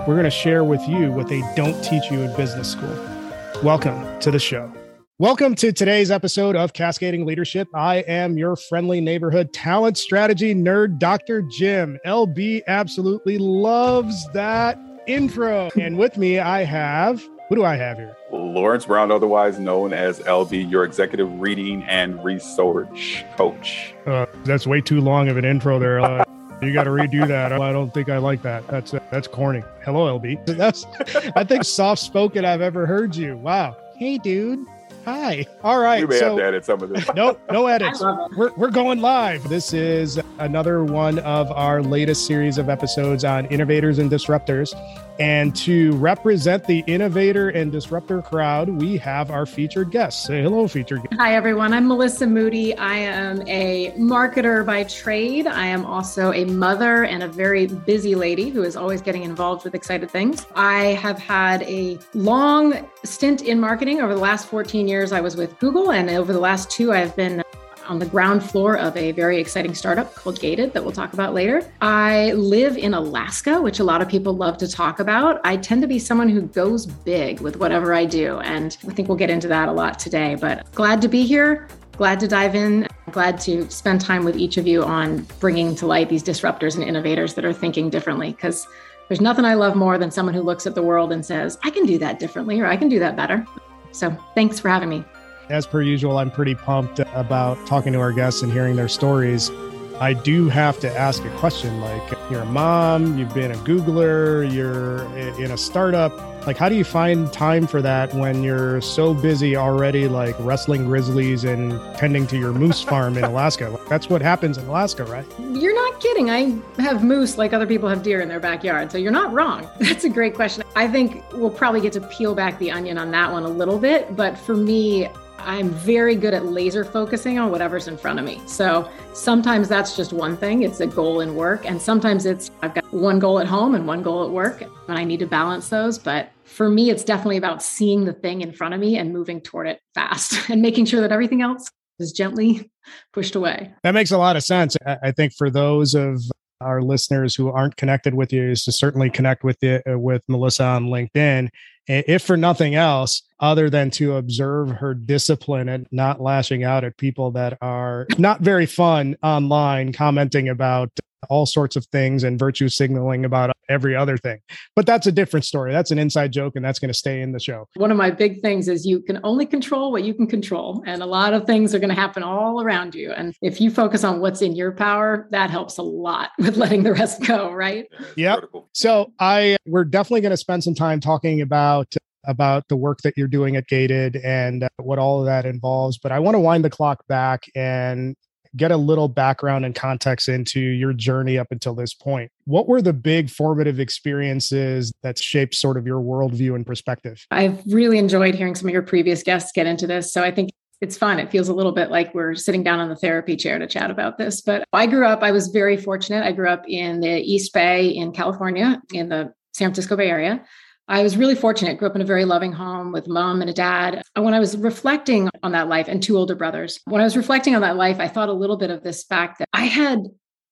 We're going to share with you what they don't teach you in business school. Welcome to the show. Welcome to today's episode of Cascading Leadership. I am your friendly neighborhood talent strategy nerd, Dr. Jim. LB absolutely loves that intro. And with me, I have who do I have here? Lawrence Brown, otherwise known as LB, your executive reading and research coach. Uh, that's way too long of an intro there. Uh, you got to redo that. I don't think I like that. That's uh, that's corny. Hello, LB. That's I think soft spoken I've ever heard you. Wow. Hey, dude. Hi. All right. We may so, have to edit some of this. No, no edits. We're, we're going live. This is another one of our latest series of episodes on innovators and disruptors. And to represent the innovator and disruptor crowd, we have our featured guest. Say hello, featured guest. Hi, everyone. I'm Melissa Moody. I am a marketer by trade. I am also a mother and a very busy lady who is always getting involved with excited things. I have had a long stint in marketing over the last 14 years. I was with Google, and over the last two, I've been on the ground floor of a very exciting startup called Gated that we'll talk about later. I live in Alaska, which a lot of people love to talk about. I tend to be someone who goes big with whatever I do. And I think we'll get into that a lot today. But glad to be here. Glad to dive in. Glad to spend time with each of you on bringing to light these disruptors and innovators that are thinking differently. Because there's nothing I love more than someone who looks at the world and says, I can do that differently or I can do that better. So thanks for having me. As per usual, I'm pretty pumped about talking to our guests and hearing their stories. I do have to ask a question like, you're a mom, you've been a Googler, you're in a startup. Like, how do you find time for that when you're so busy already, like wrestling grizzlies and tending to your moose farm in Alaska? That's what happens in Alaska, right? You're not kidding. I have moose like other people have deer in their backyard. So you're not wrong. That's a great question. I think we'll probably get to peel back the onion on that one a little bit. But for me, I'm very good at laser focusing on whatever's in front of me. So sometimes that's just one thing, it's a goal in work. And sometimes it's I've got one goal at home and one goal at work, and I need to balance those. But for me, it's definitely about seeing the thing in front of me and moving toward it fast and making sure that everything else is gently pushed away. That makes a lot of sense. I think for those of our listeners who aren't connected with you is to certainly connect with you, uh, with Melissa on LinkedIn. If for nothing else, other than to observe her discipline and not lashing out at people that are not very fun online, commenting about all sorts of things and virtue signaling about every other thing. But that's a different story. That's an inside joke, and that's going to stay in the show. One of my big things is you can only control what you can control. And a lot of things are going to happen all around you. And if you focus on what's in your power, that helps a lot with letting the rest go, right? Yeah. So I we're definitely going to spend some time talking about about the work that you're doing at Gated and uh, what all of that involves. But I want to wind the clock back and get a little background and context into your journey up until this point. What were the big formative experiences that shaped sort of your worldview and perspective? I've really enjoyed hearing some of your previous guests get into this. So I think it's fun. It feels a little bit like we're sitting down on the therapy chair to chat about this. But I grew up, I was very fortunate. I grew up in the East Bay in California, in the San Francisco Bay Area. I was really fortunate, grew up in a very loving home with mom and a dad. When I was reflecting on that life and two older brothers, when I was reflecting on that life, I thought a little bit of this fact that I had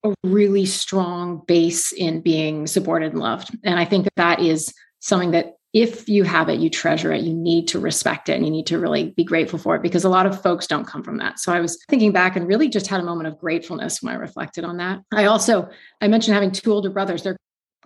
a really strong base in being supported and loved. And I think that that is something that if you have it, you treasure it, you need to respect it and you need to really be grateful for it because a lot of folks don't come from that. So I was thinking back and really just had a moment of gratefulness when I reflected on that. I also, I mentioned having two older brothers. They're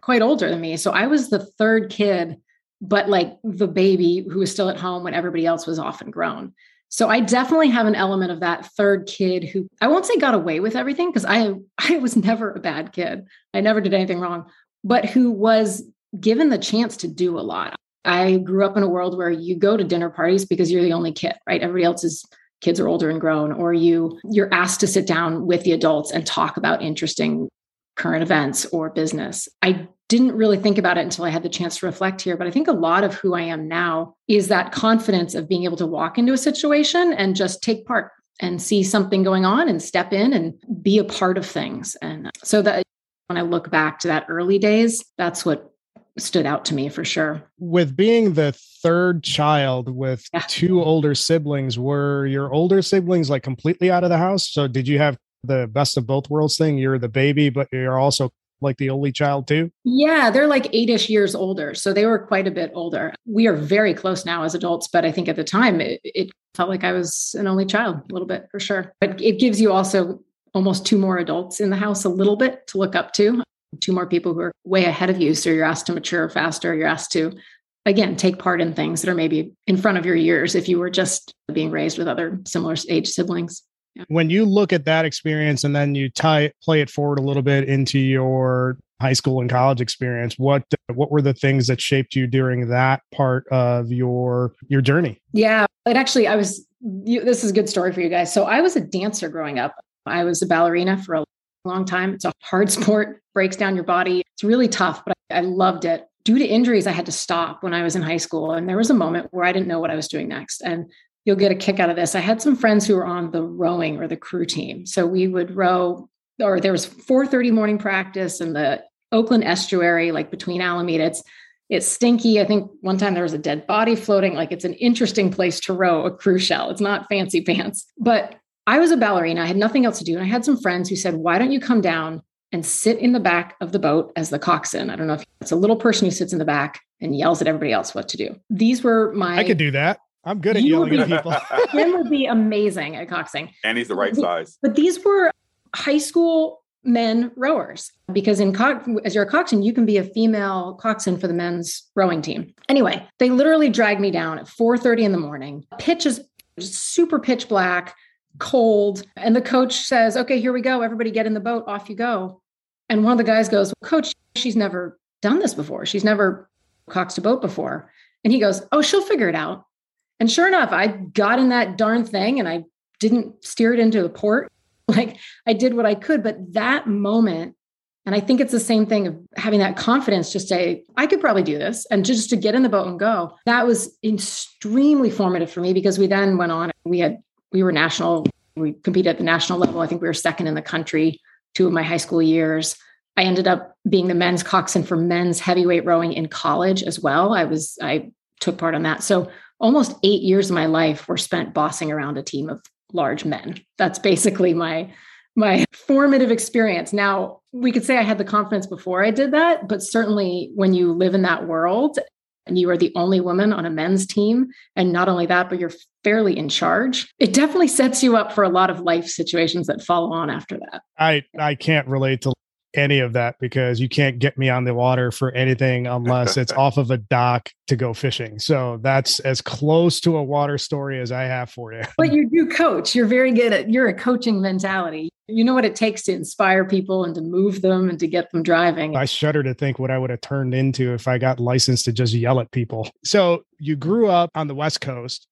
quite older than me. So I was the third kid, but like the baby who was still at home when everybody else was off and grown. So I definitely have an element of that third kid who I won't say got away with everything because I I was never a bad kid. I never did anything wrong, but who was given the chance to do a lot. I grew up in a world where you go to dinner parties because you're the only kid, right? Everybody else's kids are older and grown or you you're asked to sit down with the adults and talk about interesting current events or business. I didn't really think about it until I had the chance to reflect here. But I think a lot of who I am now is that confidence of being able to walk into a situation and just take part and see something going on and step in and be a part of things. And so that when I look back to that early days, that's what stood out to me for sure. With being the third child with yeah. two older siblings, were your older siblings like completely out of the house? So did you have the best of both worlds thing? You're the baby, but you're also like the only child too? Yeah, they're like eight-ish years older. So they were quite a bit older. We are very close now as adults, but I think at the time it, it felt like I was an only child a little bit for sure. But it gives you also almost two more adults in the house a little bit to look up to, two more people who are way ahead of you. So you're asked to mature faster. You're asked to again take part in things that are maybe in front of your years if you were just being raised with other similar age siblings when you look at that experience and then you tie play it forward a little bit into your high school and college experience, what what were the things that shaped you during that part of your your journey? Yeah, it actually I was you, this is a good story for you guys. So I was a dancer growing up. I was a ballerina for a long time. It's a hard sport, breaks down your body. It's really tough, but I, I loved it. Due to injuries, I had to stop when I was in high school. And there was a moment where I didn't know what I was doing next. And you'll get a kick out of this. I had some friends who were on the rowing or the crew team. So we would row, or there was 4:30 morning practice in the Oakland estuary, like between Alameda. It's it's stinky. I think one time there was a dead body floating. Like it's an interesting place to row a crew shell. It's not fancy pants. But I was a ballerina. I had nothing else to do. And I had some friends who said, why don't you come down and sit in the back of the boat as the coxswain? I don't know if it's a little person who sits in the back and yells at everybody else what to do. These were my I could do that. I'm good at yelling be, at people. Jim would be amazing at coxing. And he's the right size. But these were high school men rowers because in co- as you're a coxswain, you can be a female coxswain for the men's rowing team. Anyway, they literally dragged me down at 4:30 in the morning. Pitch is super pitch black, cold, and the coach says, "Okay, here we go. Everybody get in the boat. Off you go." And one of the guys goes, well, "Coach, she's never done this before. She's never coxed a boat before." And he goes, "Oh, she'll figure it out." And sure enough, I got in that darn thing and I didn't steer it into the port. Like I did what I could. But that moment, and I think it's the same thing of having that confidence, just say, I could probably do this. And just to get in the boat and go. That was extremely formative for me because we then went on. We had, we were national, we competed at the national level. I think we were second in the country two of my high school years. I ended up being the men's coxswain for men's heavyweight rowing in college as well. I was, I took part on that. So almost eight years of my life were spent bossing around a team of large men. That's basically my my formative experience. Now, we could say I had the confidence before I did that, but certainly when you live in that world and you are the only woman on a men's team, and not only that, but you're fairly in charge, it definitely sets you up for a lot of life situations that follow on after that. I I can't relate to any of that because you can't get me on the water for anything unless it's off of a dock to go fishing. So that's as close to a water story as I have for you. But you do coach. You're very good at you're a coaching mentality. You know what it takes to inspire people and to move them and to get them driving. I shudder to think what I would have turned into if I got licensed to just yell at people. So you grew up on the West Coast,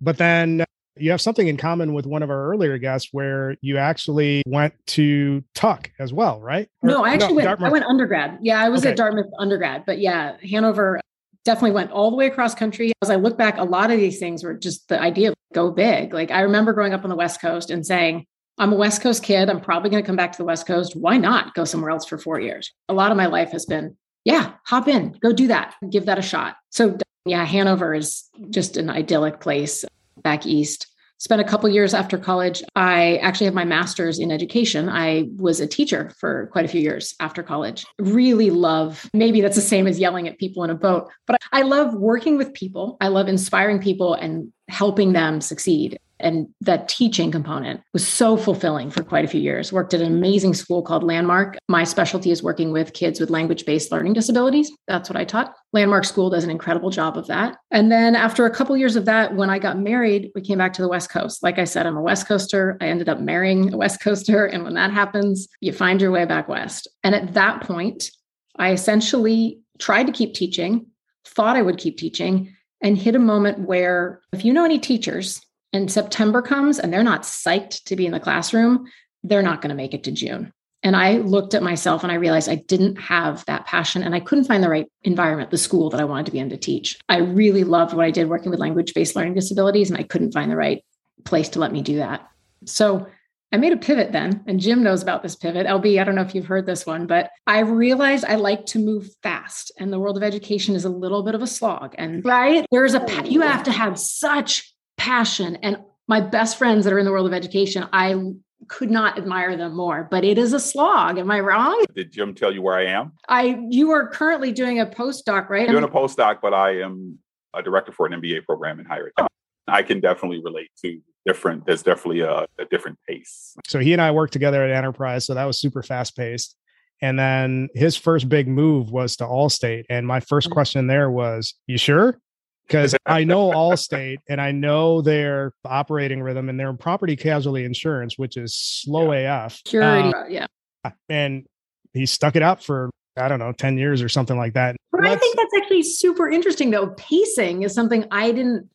but then you have something in common with one of our earlier guests where you actually went to Tuck as well, right? Or, no, I actually no, went. Dartmouth. I went undergrad. Yeah, I was okay. at Dartmouth undergrad, but yeah, Hanover definitely went all the way across country. As I look back, a lot of these things were just the idea of go big. Like I remember growing up on the West Coast and saying, I'm a West Coast kid. I'm probably going to come back to the West Coast. Why not go somewhere else for four years? A lot of my life has been, yeah, hop in, go do that, give that a shot. So, yeah, Hanover is just an idyllic place back east. Spent a couple years after college. I actually have my master's in education. I was a teacher for quite a few years after college. Really love, maybe that's the same as yelling at people in a boat, but I love working with people. I love inspiring people and helping them succeed and that teaching component was so fulfilling for quite a few years. Worked at an amazing school called landmark. My specialty is working with kids with language-based learning disabilities. That's what i taught. Landmark school does an incredible job of that. And then after a couple years of that when i got married we came back to the west coast. Like i said i'm a west coaster. I ended up marrying a west coaster. And when that happens you find your way back west. And at that point i essentially tried to keep teaching thought i would keep teaching and hit a moment where if you know any teachers and September comes and they're not psyched to be in the classroom, they're not going to make it to June. And I looked at myself and I realized I didn't have that passion and I couldn't find the right environment, the school that I wanted to be in to teach. I really loved what I did working with language based learning disabilities, and I couldn't find the right place to let me do that. So I made a pivot then, and Jim knows about this pivot. LB, I don't know if you've heard this one, but I realized I like to move fast, and the world of education is a little bit of a slog. And right, there's a you have to have such passion. And my best friends that are in the world of education, I could not admire them more. But it is a slog. Am I wrong? Did Jim tell you where I am? I you are currently doing a postdoc, right? I'm doing a postdoc, but I am a director for an MBA program in higher ed. I can definitely relate to different. There's definitely a, a different pace. So he and I worked together at Enterprise, so that was super fast paced. And then his first big move was to Allstate, and my first mm. question there was, "You sure?" Because I know Allstate and I know their operating rhythm and their property casualty insurance, which is slow yeah. AF. Security, uh, yeah. And he stuck it up for I don't know, 10 years or something like that. But I think that's actually super interesting though. Pacing is something I didn't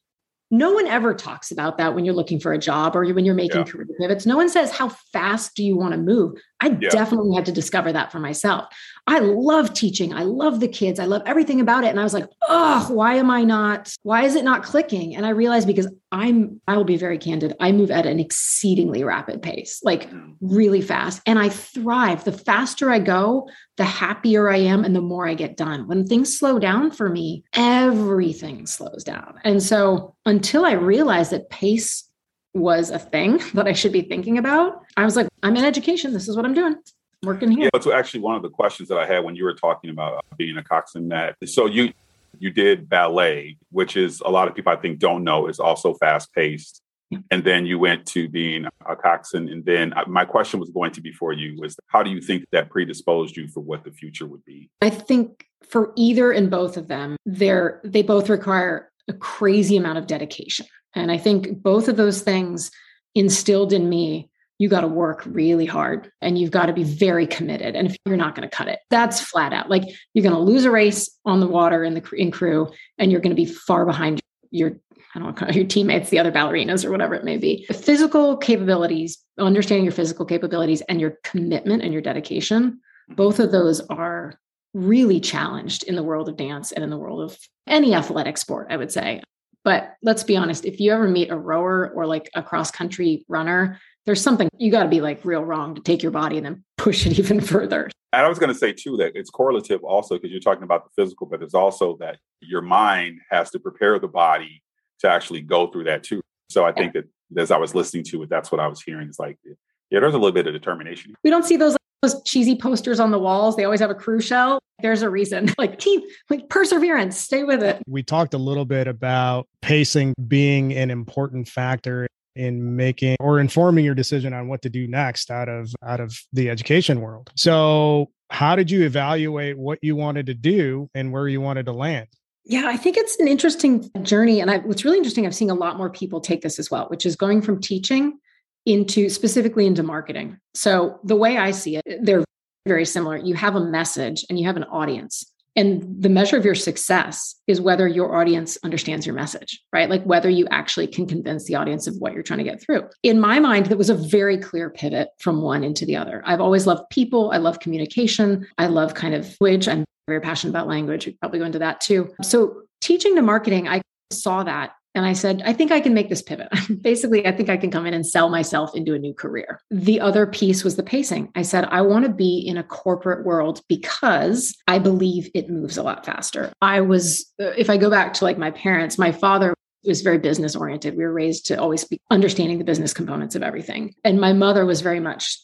no one ever talks about that when you're looking for a job or when you're making yeah. career pivots. No one says, How fast do you want to move? I yeah. definitely had to discover that for myself. I love teaching. I love the kids. I love everything about it. And I was like, oh, why am I not? Why is it not clicking? And I realized because I'm, I will be very candid, I move at an exceedingly rapid pace, like mm. really fast. And I thrive. The faster I go, the happier I am and the more I get done. When things slow down for me, everything slows down. And so until I realized that pace was a thing that I should be thinking about, I was like, I'm in education. This is what I'm doing working here. Yeah, that's actually one of the questions that I had when you were talking about uh, being a coxswain. That so you you did ballet, which is a lot of people I think don't know is also fast paced. And then you went to being a coxswain. And then uh, my question was going to be for you was how do you think that predisposed you for what the future would be? I think for either and both of them, they're they both require a crazy amount of dedication. And I think both of those things instilled in me you got to work really hard and you've got to be very committed. And if you're not going to cut it, that's flat out. Like you're going to lose a race on the water in the in crew, and you're going to be far behind your I don't know your teammates, the other ballerinas or whatever it may be. The physical capabilities, understanding your physical capabilities, and your commitment and your dedication, both of those are really challenged in the world of dance and in the world of any athletic sport. I would say. But let's be honest, if you ever meet a rower or like a cross country runner, there's something you got to be like real wrong to take your body and then push it even further. And I was going to say too that it's correlative also because you're talking about the physical, but it's also that your mind has to prepare the body to actually go through that too. So I think that as I was listening to it, that's what I was hearing. It's like, yeah, there's a little bit of determination. We don't see those those cheesy posters on the walls. They always have a crew shell. There's a reason. Like team, like perseverance, stay with it. We talked a little bit about pacing being an important factor in making or informing your decision on what to do next out of out of the education world. So, how did you evaluate what you wanted to do and where you wanted to land? Yeah, I think it's an interesting journey. And I, what's really interesting, I've seen a lot more people take this as well, which is going from teaching into specifically into marketing. So the way I see it, they're very similar. You have a message and you have an audience. And the measure of your success is whether your audience understands your message, right? Like whether you actually can convince the audience of what you're trying to get through. In my mind, that was a very clear pivot from one into the other. I've always loved people. I love communication. I love kind of language. I'm very passionate about language. We probably go into that too. So teaching to marketing, I saw that and I said, I think I can make this pivot. Basically, I think I can come in and sell myself into a new career. The other piece was the pacing. I said, I want to be in a corporate world because I believe it moves a lot faster. I was, uh, if I go back to like my parents, my father was very business oriented. We were raised to always be understanding the business components of everything. And my mother was very much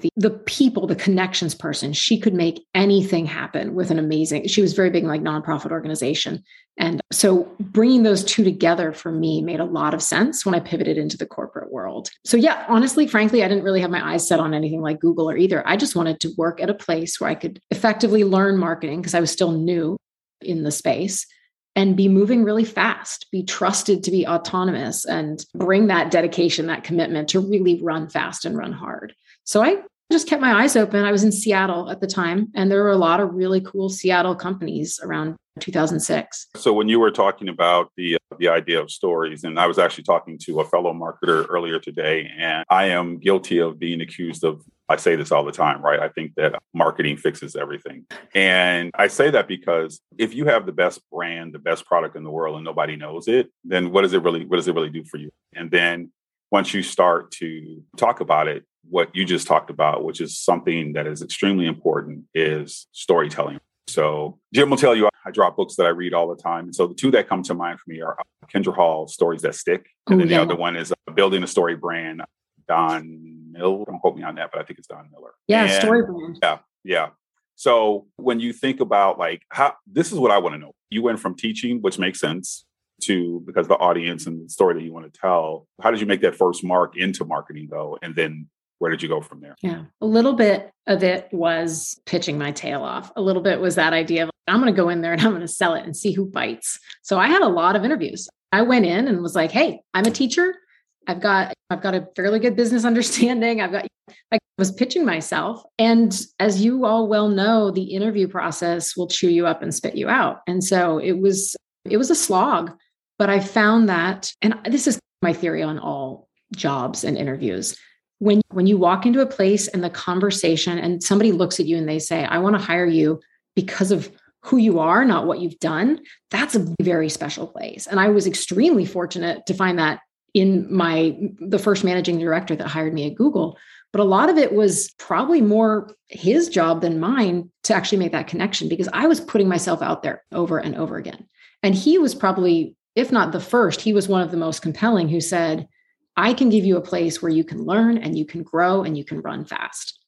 the, the people, the connections person. She could make anything happen with an amazing, she was very big like nonprofit organization. And so bringing those two together for me made a lot of sense when I pivoted into the corporate world. So, yeah, honestly, frankly, I didn't really have my eyes set on anything like Google or either. I just wanted to work at a place where I could effectively learn marketing because I was still new in the space and be moving really fast, be trusted to be autonomous and bring that dedication, that commitment to really run fast and run hard. So I just kept my eyes open. I was in Seattle at the time, and there were a lot of really cool Seattle companies around 2006. So when you were talking about the uh, the idea of stories, and I was actually talking to a fellow marketer earlier today, and I am guilty of being accused of I say this all the time, right? I think that marketing fixes everything. And I say that because if you have the best brand, the best product in the world and nobody knows it, then what does it really what does it really do for you? And then once you start to talk about it, what you just talked about, which is something that is extremely important, is storytelling. So Jim will tell you I drop books that I read all the time. And so the two that come to mind for me are Kindra Hall, Stories That Stick. And Ooh, then the yeah. other one is uh, Building a Story Brand, Don Miller. Don't quote me on that, but I think it's Don Miller. Yeah, and, story brand. Yeah, yeah. So when you think about like how this is what I want to know. You went from teaching, which makes sense, to because the audience and the story that you want to tell. How did you make that first mark into marketing though? And then where did you go from there? Yeah. A little bit of it was pitching my tail off. A little bit was that idea of I'm going to go in there and I'm going to sell it and see who bites. So I had a lot of interviews. I went in and was like, "Hey, I'm a teacher. I've got I've got a fairly good business understanding. I've got I was pitching myself. And as you all well know, the interview process will chew you up and spit you out. And so it was it was a slog, but I found that and this is my theory on all jobs and interviews. When when you walk into a place and the conversation and somebody looks at you and they say, "I want to hire you because of who you are, not what you've done, that's a very special place. And I was extremely fortunate to find that in my the first managing director that hired me at Google. But a lot of it was probably more his job than mine to actually make that connection because I was putting myself out there over and over again. And he was probably, if not the first, he was one of the most compelling who said, I can give you a place where you can learn and you can grow and you can run fast.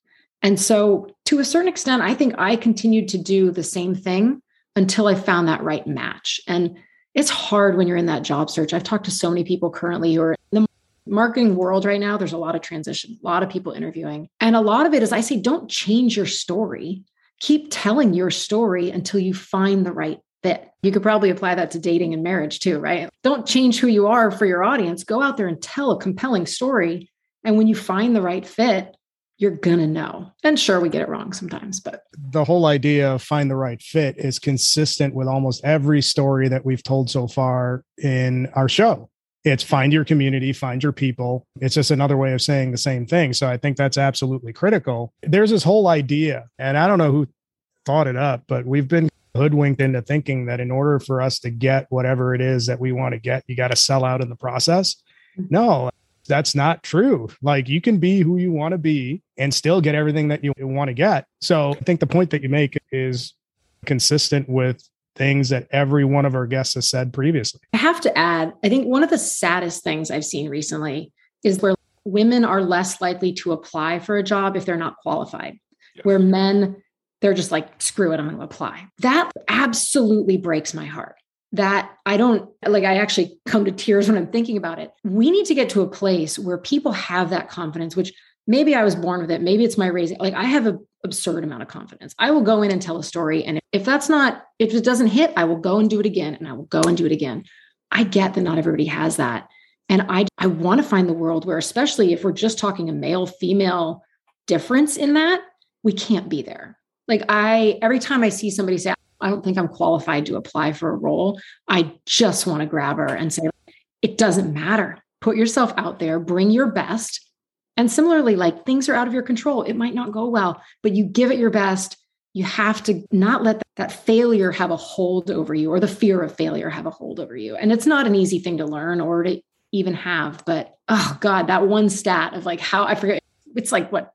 And so, to a certain extent, I think I continued to do the same thing until I found that right match. And it's hard when you're in that job search. I've talked to so many people currently who are in the marketing world right now. There's a lot of transition, a lot of people interviewing. And a lot of it is I say, don't change your story. Keep telling your story until you find the right fit. You could probably apply that to dating and marriage too, right? Don't change who you are for your audience. Go out there and tell a compelling story. And when you find the right fit, you're going to know. And sure, we get it wrong sometimes, but the whole idea of find the right fit is consistent with almost every story that we've told so far in our show. It's find your community, find your people. It's just another way of saying the same thing. So I think that's absolutely critical. There's this whole idea, and I don't know who thought it up, but we've been hoodwinked into thinking that in order for us to get whatever it is that we want to get, you got to sell out in the process. Mm-hmm. No, that's not true. Like you can be who you want to be and still get everything that you want to get. So I think the point that you make is consistent with things that every one of our guests has said previously. I have to add, I think one of the saddest things I've seen recently is where women are less likely to apply for a job if they're not qualified, yes. where men, they're just like, screw it, I'm going to apply. That absolutely breaks my heart that I don't like, I actually come to tears when I'm thinking about it. We need to get to a place where people have that confidence, which maybe I was born with it. Maybe it's my raising. Like I have an absurd amount of confidence. I will go in and tell a story. And if that's not, if it doesn't hit, I will go and do it again and I will go and do it again. I get that not everybody has that. And I, I want to find the world where, especially if we're just talking a male female difference in that, we can't be there. Like I, every time I see somebody say, I don't think I'm qualified to apply for a role. I just want to grab her and say, it doesn't matter. Put yourself out there, bring your best. And similarly, like things are out of your control. It might not go well, but you give it your best. You have to not let that, failure have a hold over you or the fear of failure have a hold over you. And it's not an easy thing to learn or to even have. But oh God, that one stat of like how I forget, it's like what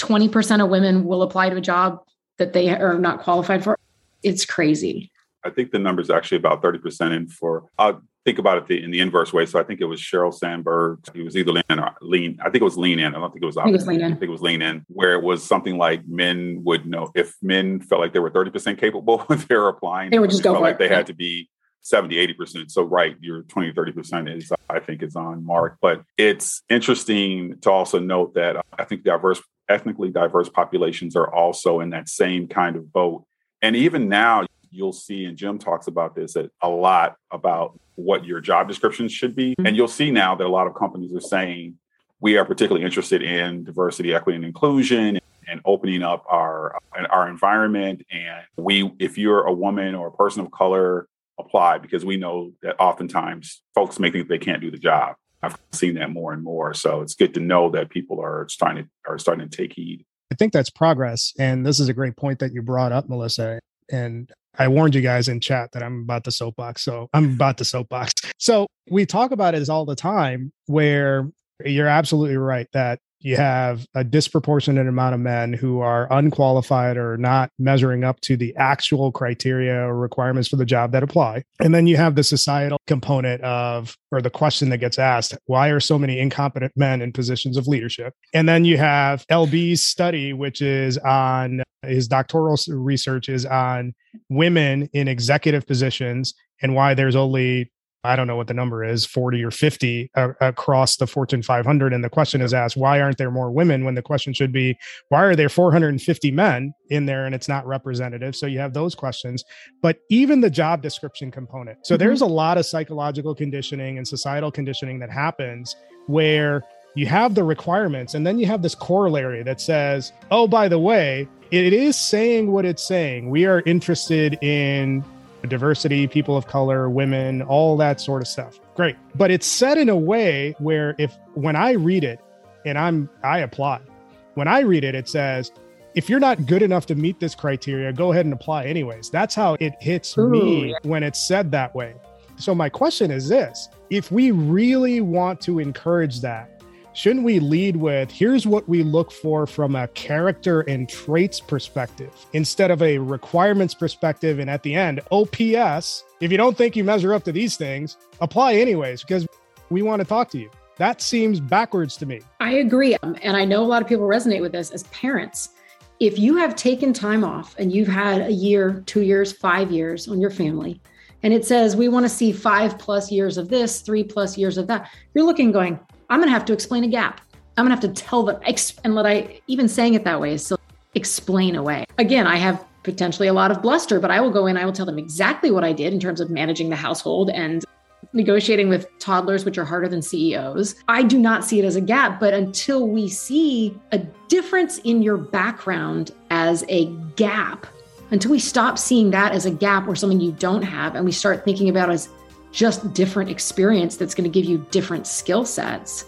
20% of women will apply to a job that they are not qualified for it's crazy. I think the number is actually about 30% in for, I'll think about it the, in the inverse way. So I think it was Sheryl Sandberg. It was either lean in or lean. I think it was lean in. I don't think it was, I think it was lean in. I think it was lean in, where it was something like men would know if men felt like they were 30% capable when they were applying, they would just go for like it. they had to be 70, 80%. So right, your 20 30% is, I think, is on mark. But it's interesting to also note that I think diverse, ethnically diverse populations are also in that same kind of boat and even now, you'll see, and Jim talks about this a lot about what your job descriptions should be. Mm-hmm. And you'll see now that a lot of companies are saying we are particularly interested in diversity, equity, and inclusion and opening up our our environment. And we, if you're a woman or a person of color, apply because we know that oftentimes folks may think they can't do the job. I've seen that more and more. So it's good to know that people are starting to are starting to take heed. I think that's progress. And this is a great point that you brought up, Melissa. And I warned you guys in chat that I'm about the soapbox. So I'm about the soapbox. So we talk about it all the time where you're absolutely right that you have a disproportionate amount of men who are unqualified or not measuring up to the actual criteria or requirements for the job that apply. And then you have the societal component of, or the question that gets asked, why are so many incompetent men in positions of leadership? And then you have LB's study, which is on his doctoral research is on women in executive positions and why there's only I don't know what the number is, 40 or 50 uh, across the Fortune 500. And the question is asked, why aren't there more women? When the question should be, why are there 450 men in there and it's not representative? So you have those questions. But even the job description component. So mm-hmm. there's a lot of psychological conditioning and societal conditioning that happens where you have the requirements and then you have this corollary that says, oh, by the way, it is saying what it's saying. We are interested in diversity, people of color, women, all that sort of stuff. Great. But it's said in a way where if when I read it and I'm I apply, when I read it, it says, if you're not good enough to meet this criteria, go ahead and apply anyways. That's how it hits Ooh, me yeah. when it's said that way. So my question is this if we really want to encourage that, shouldn't we lead with here's what we look for from a character and traits perspective instead of a requirements perspective? And at the end, OPS, if you don't think you measure up to these things, apply anyways, because we want to talk to you. That seems backwards to me. I agree. Um, and I know a lot of people resonate with this as parents. If you have taken time off and you've had a year, two years, five years on your family, and it says we want to see five plus years of this, three plus years of that, you're looking going, I'm going to have to explain a gap. I'm going to have to tell them, and let I, even saying it that way is still explain away. Again, I have potentially a lot of bluster, but I will go in, I will tell them exactly what I did in terms of managing the household and negotiating with toddlers, which are harder than CEOs. I do not see it as a gap, but until we see a difference in your background as a gap, until we stop seeing that as a gap or something you don't have, and we start thinking about as just different experience that's going to give you different skill sets,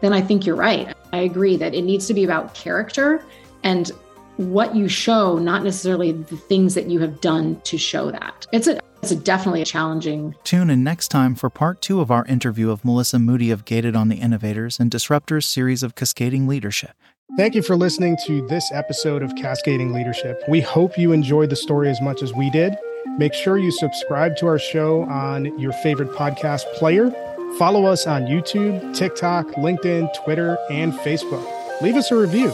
then I think you're right. I agree that it needs to be about character and what you show, not necessarily the things that you have done to show that. It's a it's a definitely a challenging. Tune in next time for part two of our interview of Melissa Moody of Gated on the Innovators and Disruptors series of Cascading Leadership. Thank you for listening to this episode of Cascading Leadership. We hope you enjoyed the story as much as we did. Make sure you subscribe to our show on your favorite podcast player. Follow us on YouTube, TikTok, LinkedIn, Twitter, and Facebook. Leave us a review.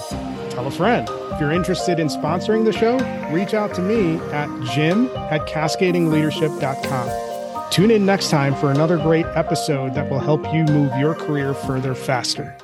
Tell a friend. If you're interested in sponsoring the show, reach out to me at jim at cascadingleadership.com. Tune in next time for another great episode that will help you move your career further faster.